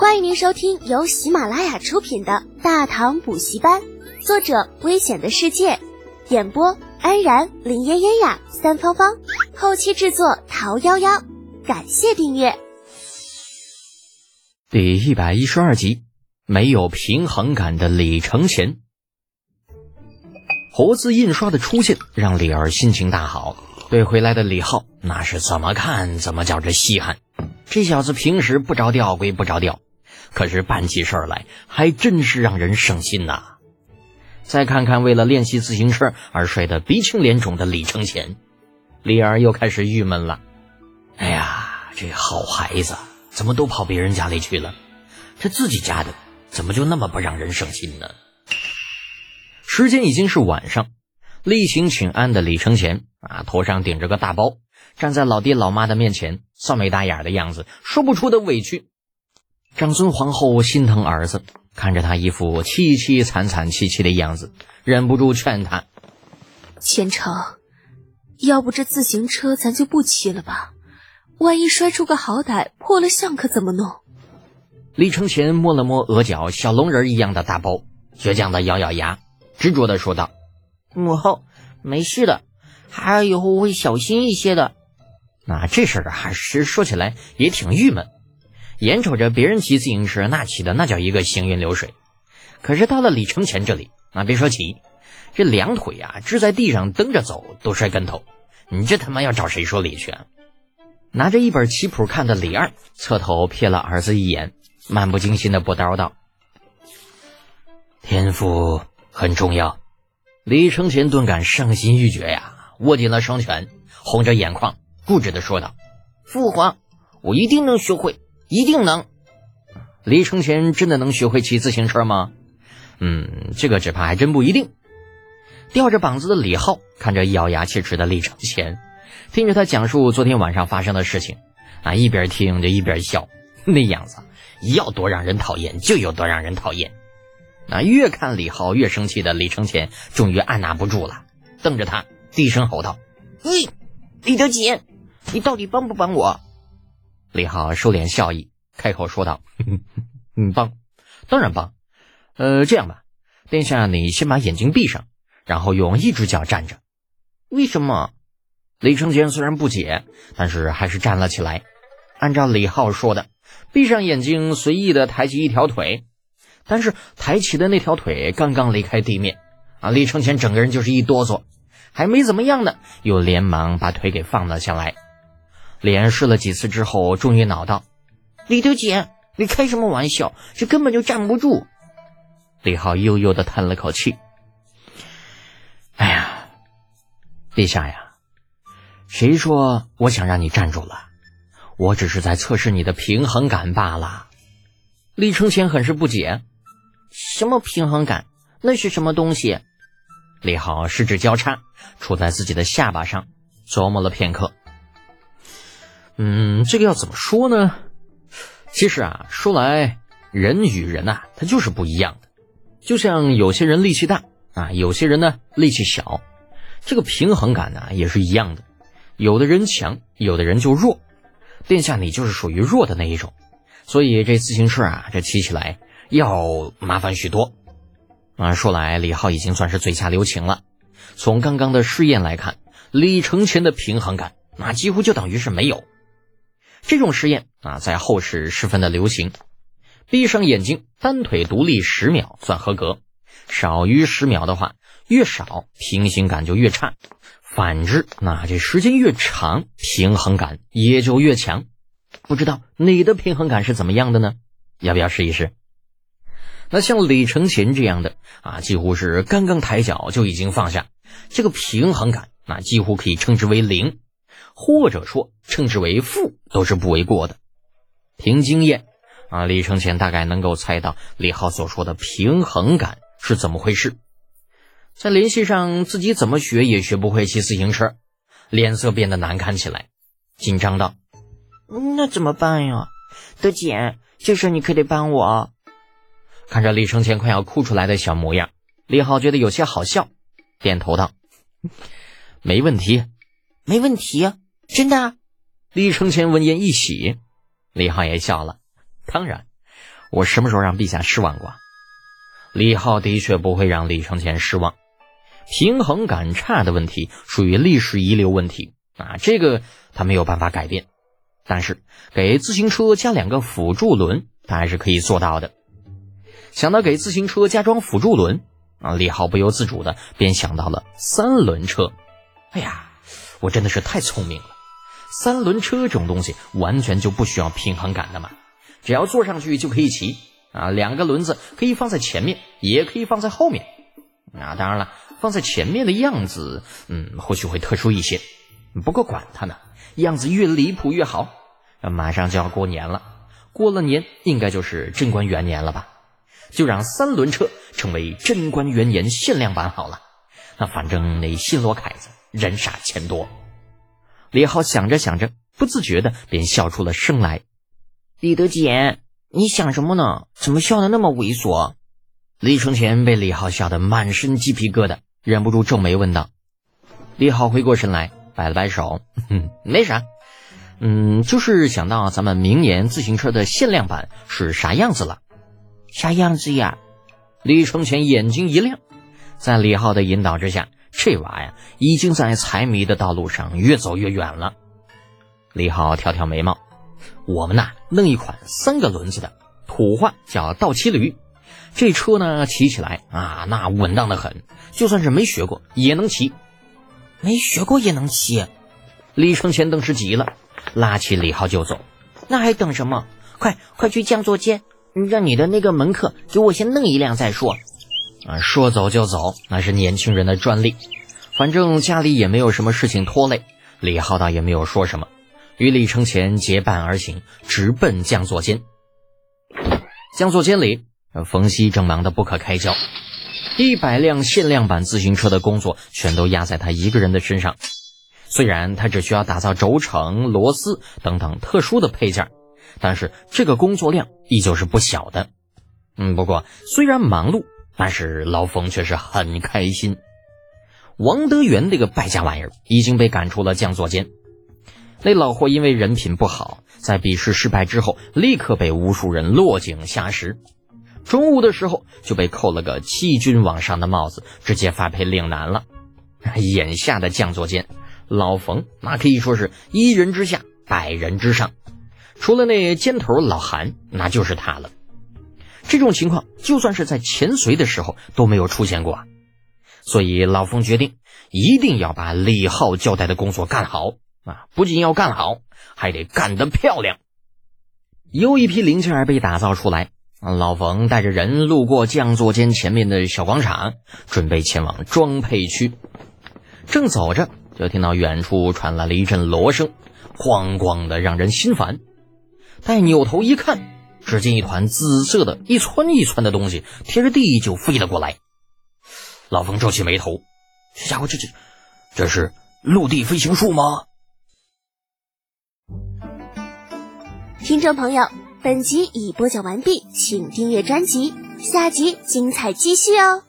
欢迎您收听由喜马拉雅出品的《大唐补习班》，作者：危险的世界，演播：安然、林嫣嫣呀、三芳芳，后期制作：桃夭夭。感谢订阅。第一百一十二集，没有平衡感的李承前。活字印刷的出现让李儿心情大好，对回来的李浩那是怎么看怎么觉着稀罕。这小子平时不着调归不着调。可是办起事儿来还真是让人省心呐！再看看为了练习自行车而摔得鼻青脸肿的李承前，李儿又开始郁闷了。哎呀，这好孩子怎么都跑别人家里去了？这自己家的怎么就那么不让人省心呢？时间已经是晚上，例行请安的李承前啊，头上顶着个大包，站在老爹老妈的面前，臊眉大眼的样子，说不出的委屈。长孙皇后心疼儿子，看着他一副凄凄惨惨戚戚的样子，忍不住劝他：“虔诚，要不这自行车咱就不骑了吧？万一摔出个好歹，破了相可怎么弄？”李承前摸了摸额角小龙人一样的大包，倔强的咬咬牙，执着的说道：“母后，没事的，孩儿以后会小心一些的。”那这事儿还是说起来也挺郁闷。眼瞅着别人骑自行车，那骑的那叫一个行云流水，可是到了李承前这里，那别说骑，这两腿啊支在地上蹬着走都摔跟头，你这他妈要找谁说理去？啊？拿着一本棋谱看的李二侧头瞥了儿子一眼，漫不经心的补叨道：“天赋很重要。”李承前顿感伤心欲绝呀，握紧了双拳，红着眼眶，固执的说道：“父皇，我一定能学会。”一定能！李承前真的能学会骑自行车吗？嗯，这个只怕还真不一定。吊着膀子的李浩看着咬牙切齿的李承前，听着他讲述昨天晚上发生的事情，啊，一边听着一边笑，那样子要多让人讨厌就有多让人讨厌。那越看李浩越生气的李承前终于按捺不住了，瞪着他低声吼道：“你，李德锦，你到底帮不帮我？”李浩收敛笑意，开口说道：“嗯，帮，当然帮。呃，这样吧，殿下，你先把眼睛闭上，然后用一只脚站着。为什么？”李承前虽然不解，但是还是站了起来。按照李浩说的，闭上眼睛，随意的抬起一条腿。但是抬起的那条腿刚刚离开地面，啊，李承前整个人就是一哆嗦，还没怎么样呢，又连忙把腿给放了下来。连试了几次之后，终于恼道：“李德简，你开什么玩笑？这根本就站不住。”李浩悠悠的叹了口气：“哎呀，陛下呀，谁说我想让你站住了？我只是在测试你的平衡感罢了。”李承前很是不解：“什么平衡感？那是什么东西？”李浩十指交叉，杵在自己的下巴上，琢磨了片刻。嗯，这个要怎么说呢？其实啊，说来人与人呐，他就是不一样的。就像有些人力气大啊，有些人呢力气小，这个平衡感呢也是一样的。有的人强，有的人就弱。殿下，你就是属于弱的那一种，所以这自行车啊，这骑起来要麻烦许多。啊，说来李浩已经算是嘴下留情了。从刚刚的试验来看，李承前的平衡感那几乎就等于是没有。这种实验啊，在后世十分的流行。闭上眼睛，单腿独立十秒算合格，少于十秒的话，越少平衡感就越差；反之，那这时间越长，平衡感也就越强。不知道你的平衡感是怎么样的呢？要不要试一试？那像李承前这样的啊，几乎是刚刚抬脚就已经放下，这个平衡感那几乎可以称之为零。或者说称之为负都是不为过的。凭经验啊，李承前大概能够猜到李浩所说的平衡感是怎么回事。在联系上自己怎么学也学不会骑自行车，脸色变得难看起来，紧张道：“那怎么办呀？德简，这事你可得帮我。”看着李承前快要哭出来的小模样，李浩觉得有些好笑，点头道：“没问题，没问题。”真的，李承前闻言一喜，李浩也笑了。当然，我什么时候让陛下失望过？李浩的确不会让李承前失望。平衡感差的问题属于历史遗留问题啊，这个他没有办法改变。但是给自行车加两个辅助轮，他还是可以做到的。想到给自行车加装辅助轮啊，李浩不由自主的便想到了三轮车。哎呀，我真的是太聪明了！三轮车这种东西完全就不需要平衡感的嘛，只要坐上去就可以骑啊。两个轮子可以放在前面，也可以放在后面啊。当然了，放在前面的样子，嗯，或许会特殊一些。不过管他呢，样子越离谱越好。马上就要过年了，过了年应该就是贞观元年了吧？就让三轮车成为贞观元年限量版好了。那反正那新罗凯子人傻钱多。李浩想着想着，不自觉的便笑出了声来。李德简，你想什么呢？怎么笑得那么猥琐？李承前被李浩笑得满身鸡皮疙瘩，忍不住皱眉问道。李浩回过神来，摆了摆手，哼，没啥。嗯，就是想到咱们明年自行车的限量版是啥样子了？啥样子呀？李承前眼睛一亮，在李浩的引导之下，这娃呀已经在财迷的道路上越走越远了。李浩挑挑眉毛，我们呐弄一款三个轮子的，土话叫倒骑驴。这车呢骑起来啊那稳当的很，就算是没学过也能骑。没学过也能骑？李承前顿时急了。拉起李浩就走，那还等什么？快快去将座间，让你的那个门客给我先弄一辆再说。啊，说走就走，那是年轻人的专利。反正家里也没有什么事情拖累，李浩倒也没有说什么，与李承前结伴而行，直奔将座间。将座间里，冯熙正忙得不可开交，一百辆限量版自行车的工作全都压在他一个人的身上。虽然他只需要打造轴承、螺丝等等特殊的配件，但是这个工作量依旧是不小的。嗯，不过虽然忙碌，但是老冯却是很开心。王德元这个败家玩意儿已经被赶出了将座间，那老货因为人品不好，在比试失败之后，立刻被无数人落井下石。中午的时候就被扣了个欺君罔上的帽子，直接发配岭南了。眼下的将座间。老冯那可以说是一人之下，百人之上，除了那尖头老韩，那就是他了。这种情况就算是在前隋的时候都没有出现过啊！所以老冯决定一定要把李浩交代的工作干好啊！不仅要干好，还得干得漂亮。又一批零件被打造出来，老冯带着人路过将座间前面的小广场，准备前往装配区。正走着。就听到远处传来了一阵锣声，咣咣的，让人心烦。待扭头一看，只见一团紫色的一窜一窜的东西贴着地就飞了过来。老冯皱起眉头：“这家伙，这这这是陆地飞行术吗？”听众朋友，本集已播讲完毕，请订阅专辑，下集精彩继续哦。